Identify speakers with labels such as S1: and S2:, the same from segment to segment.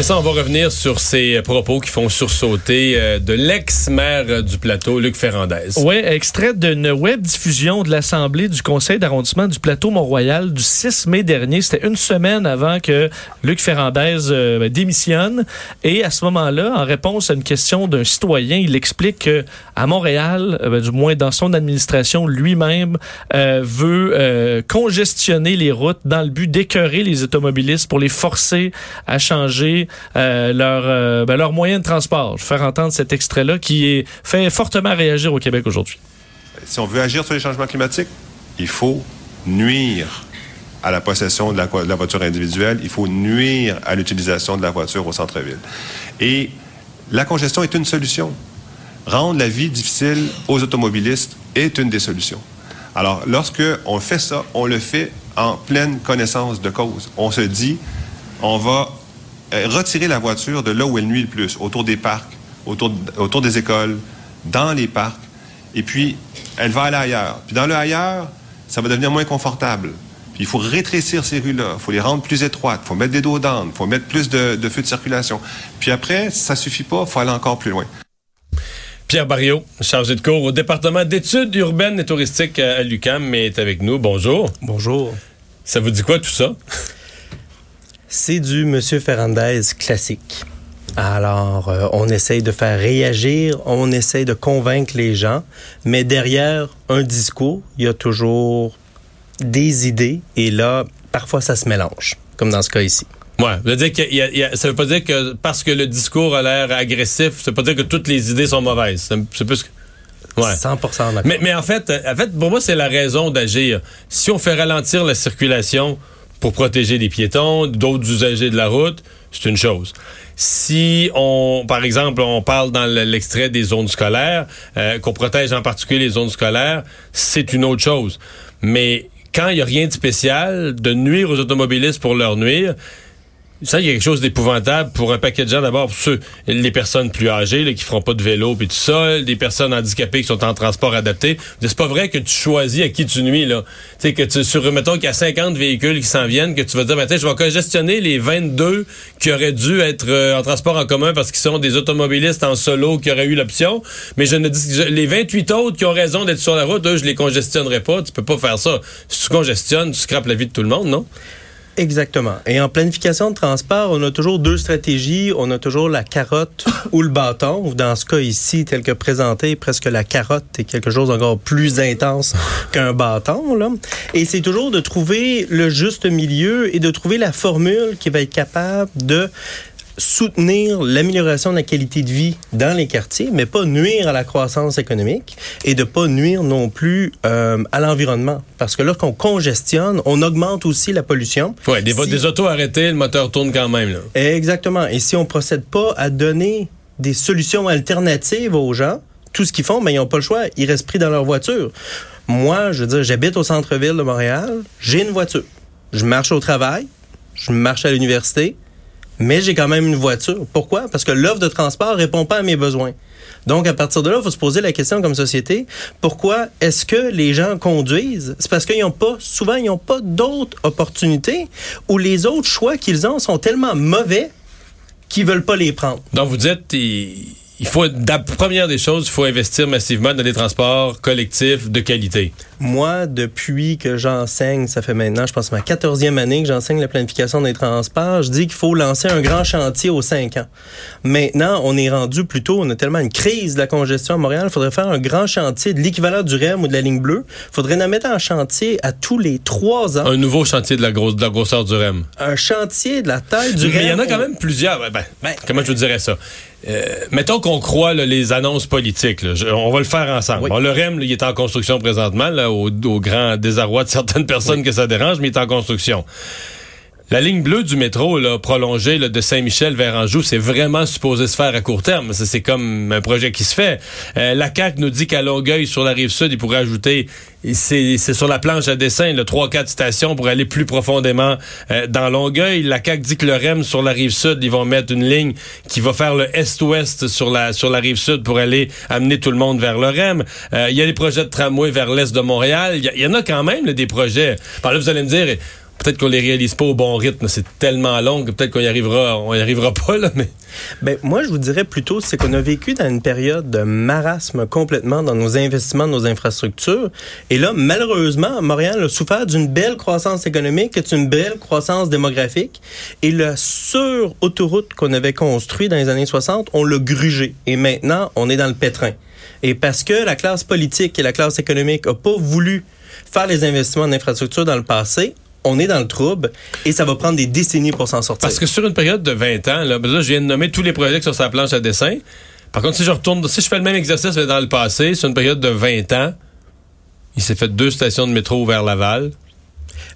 S1: Ça, on va revenir sur ces propos qui font sursauter euh, de l'ex-maire du plateau, Luc Ferrandez.
S2: Oui, extrait d'une web diffusion de l'Assemblée du Conseil d'arrondissement du plateau Mont-Royal du 6 mai dernier. C'était une semaine avant que Luc Ferrandez euh, ben, démissionne. Et à ce moment-là, en réponse à une question d'un citoyen, il explique que à Montréal, euh, ben, du moins dans son administration, lui-même veut congestionner les routes dans le but d'écœurer les automobilistes pour les forcer à changer euh, euh, ben, leur moyen de transport. Je vais faire entendre cet extrait-là qui fait fortement réagir au Québec aujourd'hui.
S3: Si on veut agir sur les changements climatiques, il faut nuire à la possession de la, de la voiture individuelle, il faut nuire à l'utilisation de la voiture au centre-ville. Et la congestion est une solution. Rendre la vie difficile aux automobilistes est une des solutions. Alors, lorsque on fait ça, on le fait en pleine connaissance de cause. On se dit, on va retirer la voiture de là où elle nuit le plus, autour des parcs, autour, autour des écoles, dans les parcs, et puis elle va aller ailleurs. Puis dans le ailleurs, ça va devenir moins confortable. Puis il faut rétrécir ces rues-là, il faut les rendre plus étroites, il faut mettre des dos d'âne, il faut mettre plus de, de feux de circulation. Puis après, ça suffit pas, il faut aller encore plus loin.
S1: Pierre Barriot, chargé de cours au département d'études urbaines et touristiques à l'UCAM, est avec nous. Bonjour.
S4: Bonjour.
S1: Ça vous dit quoi tout ça?
S4: C'est du Monsieur Ferrandez classique. Alors, euh, on essaye de faire réagir, on essaye de convaincre les gens, mais derrière un discours, il y a toujours des idées, et là, parfois, ça se mélange, comme dans ce cas ici.
S1: Ouais, veut dire que y a, ça veut pas dire que parce que le discours a l'air agressif, ça veut pas dire que toutes les idées sont mauvaises. C'est plus que...
S4: Ouais. 100% d'accord.
S1: Mais, mais en fait, en fait, pour moi, c'est la raison d'agir. Si on fait ralentir la circulation, pour protéger les piétons, d'autres usagers de la route, c'est une chose. Si on, par exemple, on parle dans l'extrait des zones scolaires, euh, qu'on protège en particulier les zones scolaires, c'est une autre chose. Mais quand il n'y a rien de spécial, de nuire aux automobilistes pour leur nuire, ça, il y a quelque chose d'épouvantable pour un paquet de gens. D'abord, pour ceux, les personnes plus âgées, là, qui feront pas de vélo puis tout ça, des personnes handicapées qui sont en transport adapté. C'est pas vrai que tu choisis à qui tu nuis, là. Tu sais, que tu, sur, mettons qu'il y a 50 véhicules qui s'en viennent, que tu vas dire, ben, je vais congestionner les 22 qui auraient dû être euh, en transport en commun parce qu'ils sont des automobilistes en solo qui auraient eu l'option. Mais je ne dis, les 28 autres qui ont raison d'être sur la route, eux, je les congestionnerai pas. Tu peux pas faire ça. Si tu congestionnes, tu scrapes la vie de tout le monde, non?
S4: Exactement. Et en planification de transport, on a toujours deux stratégies. On a toujours la carotte ou le bâton. Dans ce cas ici, tel que présenté, presque la carotte est quelque chose encore plus intense qu'un bâton. Là. Et c'est toujours de trouver le juste milieu et de trouver la formule qui va être capable de soutenir l'amélioration de la qualité de vie dans les quartiers, mais pas nuire à la croissance économique et de pas nuire non plus euh, à l'environnement. Parce que lorsqu'on congestionne, on augmente aussi la pollution.
S1: Ouais, des, des autos arrêtées, le moteur tourne quand même. Là.
S4: Exactement. Et si on procède pas à donner des solutions alternatives aux gens, tout ce qu'ils font, mais ils n'ont pas le choix. Ils restent pris dans leur voiture. Moi, je veux dire, j'habite au centre-ville de Montréal, j'ai une voiture. Je marche au travail, je marche à l'université, mais j'ai quand même une voiture. Pourquoi? Parce que l'offre de transport répond pas à mes besoins. Donc, à partir de là, il faut se poser la question comme société, pourquoi est-ce que les gens conduisent? C'est parce qu'ils n'ont pas, souvent, ils n'ont pas d'autres opportunités ou les autres choix qu'ils ont sont tellement mauvais qu'ils veulent pas les prendre.
S1: Donc, vous dites, il faut, première des choses, il faut investir massivement dans des transports collectifs de qualité.
S4: Moi, depuis que j'enseigne, ça fait maintenant, je pense, ma quatorzième année que j'enseigne la planification des transports, je dis qu'il faut lancer un grand chantier aux cinq ans. Maintenant, on est rendu plutôt, on a tellement une crise de la congestion à Montréal, il faudrait faire un grand chantier de l'équivalent du REM ou de la ligne bleue. Il faudrait en mettre en chantier à tous les trois ans.
S1: Un nouveau chantier de la, grosse, de la grosseur du REM.
S4: Un chantier de la taille du REM.
S1: Mais il y en a quand même plusieurs. Ben, ben, comment je vous dirais ça? Euh, mettons qu'on croit là, les annonces politiques. Là. Je- on va le faire ensemble.
S4: Oui.
S1: Bon, le REM, là, il est en construction présentement, là, au, au grand désarroi de certaines personnes que ça dérange, mais il est en construction. La ligne bleue du métro, là, prolongée de Saint-Michel vers Anjou, c'est vraiment supposé se faire à court terme. C'est comme un projet qui se fait. Euh, la CAQ nous dit qu'à Longueuil, sur la rive sud, il pourrait ajouter, c'est sur la planche à dessin, le 3-4 stations pour aller plus profondément euh, dans Longueuil. La CAQ dit que le REM sur la rive sud, ils vont mettre une ligne qui va faire le est-ouest sur la, sur la rive sud pour aller amener tout le monde vers le REM. Euh, Il y a des projets de tramway vers l'est de Montréal. Il y en a quand même des projets. Par là, vous allez me dire, peut-être qu'on les réalise pas au bon rythme. C'est tellement long que peut-être qu'on y arrivera, on y arrivera pas, là, mais.
S4: Ben, moi, je vous dirais plutôt, c'est qu'on a vécu dans une période de marasme complètement dans nos investissements, nos infrastructures. Et là, malheureusement, Montréal a souffert d'une belle croissance économique, d'une belle croissance démographique. Et le sur-autoroute qu'on avait construit dans les années 60, on l'a grugé. Et maintenant, on est dans le pétrin. Et parce que la classe politique et la classe économique n'a pas voulu faire les investissements en infrastructure dans le passé, on est dans le trouble et ça va prendre des décennies pour s'en sortir.
S1: Parce que sur une période de 20 ans, là, je viens de nommer tous les projets sur la planche à dessin. Par contre, si je retourne, si je fais le même exercice dans le passé, sur une période de 20 ans, il s'est fait deux stations de métro vers Laval.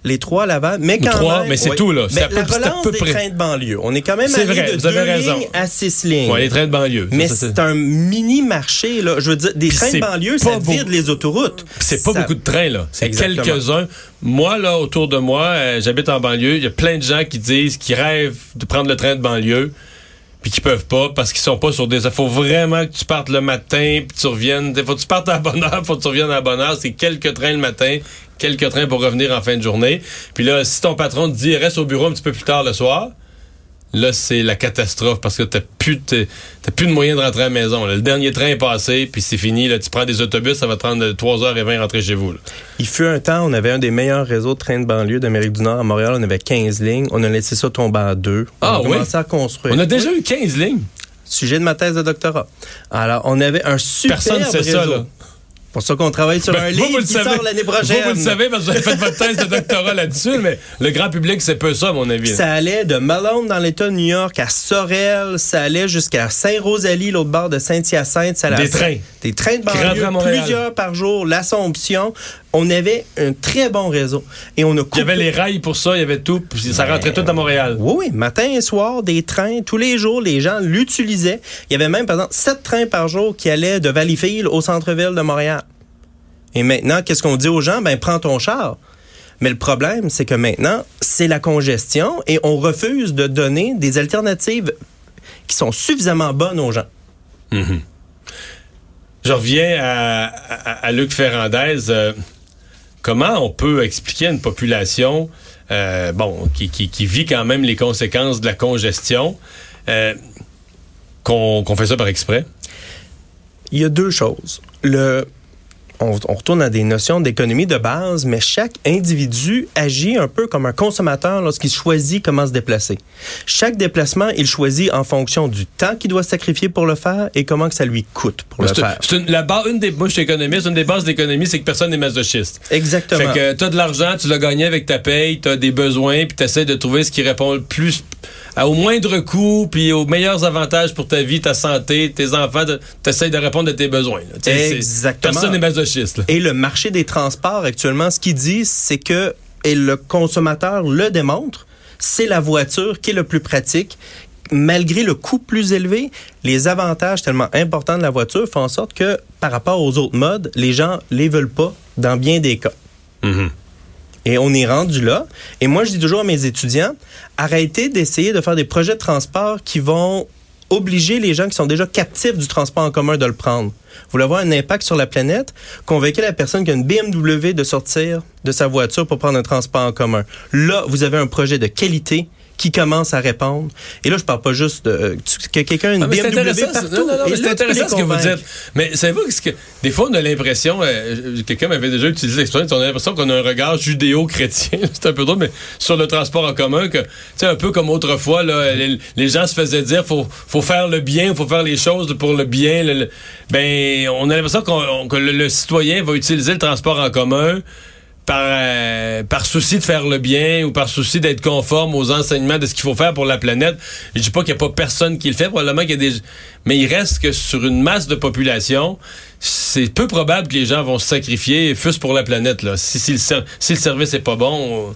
S4: Les trois Laval, mais quand
S1: trois,
S4: même,
S1: mais c'est
S4: oui.
S1: tout, là. Peu-
S4: la relance
S1: peu
S4: des
S1: près.
S4: trains de banlieue, on est quand même allé
S1: vrai,
S4: de
S1: vous avez
S4: deux
S1: raison.
S4: lignes à six lignes.
S1: Ouais, les trains de banlieue.
S4: mais c'est un mini marché là. Je veux dire, des trains de banlieue, ça
S1: beau.
S4: vide les autoroutes.
S1: C'est pas
S4: Ça-
S1: beaucoup de trains, là. C'est
S4: Exactement.
S1: quelques-uns. Moi, là, autour de moi, euh, j'habite en banlieue. Il y a plein de gens qui disent qu'ils rêvent de prendre le train de banlieue, puis qui peuvent pas parce qu'ils sont pas sur des. Il faut vraiment que tu partes le matin, puis tu reviennes. Faut que tu partes à la bonne heure, faut que tu reviennes à la bonne heure. C'est quelques trains le matin, quelques trains pour revenir en fin de journée. Puis là, si ton patron te dit reste au bureau un petit peu plus tard le soir. Là, c'est la catastrophe parce que t'as plus, plus de moyens de rentrer à la maison. là. Le dernier train est passé, puis c'est fini. Là, tu prends des autobus, ça va te prendre 3h20 rentrer chez vous. là.
S4: Il fut un temps, on avait un des meilleurs réseaux de trains de banlieue d'Amérique du Nord. À Montréal, on avait 15 lignes. On a laissé ça tomber à deux.
S1: Ah
S4: on a
S1: oui?
S4: commencé à construire.
S1: On a déjà eu 15 lignes?
S4: Sujet de ma thèse de doctorat. Alors, on avait un super
S1: Personne ne sait
S4: réseau.
S1: ça, là.
S4: Pour ça qu'on travaille sur
S1: Ben,
S4: un
S1: vous,
S4: livre
S1: vous le
S4: qui
S1: savez.
S4: sort l'année
S1: Vous,
S4: prochaine.
S1: vous le savez parce que vous avez fait votre thèse de doctorat là-dessus, mais le grand public, c'est peu ça, à mon avis.
S4: Ça allait de Malone dans l'État de New York à Sorel, ça allait jusqu'à Saint-Rosalie, l'autre bord de Saint-Hyacinthe. ça
S1: Des trains.
S4: Des trains de banlieue, plusieurs par jour, l'Assomption. On avait un très bon réseau. Et on a
S1: Il y avait les rails pour ça, il y avait tout, puis ça rentrait tout à Montréal.
S4: Oui, oui, matin et soir, des trains, tous les jours, les gens l'utilisaient. Il y avait même, par exemple, sept trains par jour qui allaient de Valleyfield au centre-ville de Montréal. Et maintenant, qu'est-ce qu'on dit aux gens? Ben, prends ton char. Mais le problème, c'est que maintenant, c'est la congestion et on refuse de donner des alternatives qui sont suffisamment bonnes aux gens.
S1: Je reviens à, à- à Luc Ferrandez. Euh, comment on peut expliquer à une population euh, bon, qui, qui- qui vit quand même les conséquences de la congestion euh, qu'on qu'on fait ça par exprès?
S4: Il y a deux choses. Le, on, on retourne à des notions d'économie de base, mais chaque individu agit un peu comme un consommateur lorsqu'il choisit comment se déplacer. Chaque déplacement, il choisit en fonction du temps qu'il doit sacrifier pour le faire et comment que ça lui coûte pour le faire.
S1: c'est une, la base, une des, moi, je suis économiste, une des bases de l'économie, c'est que personne n'est masochiste.
S4: Exactement.
S1: Fait que t'as de l'argent, tu l'as gagné avec ta paye, t'as des besoins, puis t'essaies de trouver ce qui répond le plus au moindre coût, puis aux meilleurs avantages pour ta vie, ta santé, tes enfants, t'essaies de répondre à tes besoins. là.
S4: Exactement.
S1: Personne n'est masochiste. là.
S4: Et le marché des transports actuellement, ce qu'il dit, c'est que, et le consommateur le démontre, c'est la voiture qui est le plus pratique. Malgré le coût plus élevé, les avantages tellement importants de la voiture font en sorte que, par rapport aux autres modes, les gens les veulent pas dans bien des cas.
S1: Mhm.
S4: Et on est rendu là. Et moi, je dis toujours à mes étudiants, arrêtez d'essayer de faire des projets de transport qui vont obliger les gens qui sont déjà captifs du transport en commun de le prendre. Vous voulez avoir un impact sur la planète? Convainquez la personne qui a une BMW de sortir de sa voiture pour prendre un transport en commun. Là, vous avez un projet de qualité qui commencent à répondre. Et là, je parle pas juste de tu- que quelqu'un a une
S1: Ah, c'est
S4: BMW
S1: intéressant,
S4: partout.
S1: non, non, non,
S4: Et
S1: mais c'est intéressant ce que vous dites. Mais savez-vous que des fois on a l'impression, euh, quelqu'un m'avait déjà utilisé l'expression, on a l'impression qu'on a un regard judéo-chrétien. c'est un peu drôle, mais sur le transport en commun, que tu sais un peu comme autrefois, là, les, les gens se faisaient dire faut faut faire le bien, faut faire les choses pour le bien. le- le- ben on a l'impression qu'on- que le, le citoyen va utiliser le transport en commun par, euh, par souci de faire le bien ou par souci d'être conforme aux enseignements de ce qu'il faut faire pour la planète. Je dis pas qu'il n'y a pas personne qui le fait, probablement qu'il y a des... Mais il reste que sur une masse de population, c'est peu probable que les gens vont se sacrifier, fût-ce pour la planète. Là. Si, si, le, si le service est pas bon... on-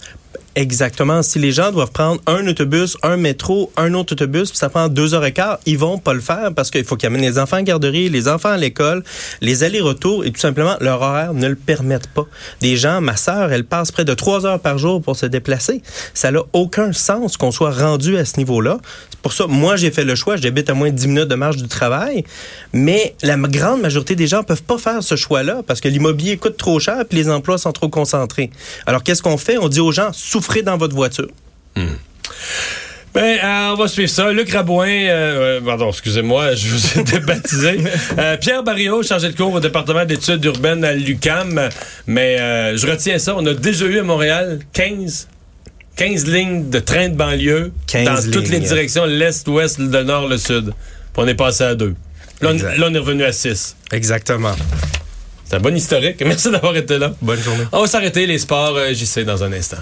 S4: Exactement. Si les gens doivent prendre un autobus, un métro, un autre autobus, puis ça prend deux heures et quart, ils vont pas le faire parce qu'il faut qu'ils amènent les enfants à la garderie, les enfants à l'école, les allers-retours et tout simplement leur horaire ne le permettent pas. Des gens, ma sœur, elle passe près de trois heures par jour pour se déplacer. Ça n'a aucun sens qu'on soit rendu à ce niveau-là. C'est pour ça, moi, j'ai fait le choix. J'habite à moins de 10 minutes de marche du travail, mais la grande majorité des gens peuvent pas faire ce choix-là parce que l'immobilier coûte trop cher puis les emplois sont trop concentrés. Alors, qu'est-ce qu'on fait? On dit aux gens, souffrez dans votre voiture.
S1: Ben, euh, on va suivre ça. Luc Rabouin, euh, euh, pardon, excusez-moi, je vous ai débaptisé. Euh, Pierre Barriot, chargé de cours au département d'études urbaines à l'UCAM. Mais euh, je retiens ça. On a déjà eu à Montréal 15, 15 lignes de train de banlieue
S4: 15
S1: dans toutes les directions, l'est, l'ouest, le nord, le sud. Puis on est passé à deux. Là, on, là, on est revenu à 6.
S4: Exactement.
S1: C'est un bon historique. Merci d'avoir été là.
S4: Bonne journée.
S1: On va s'arrêter les sports, j'y sais dans un instant.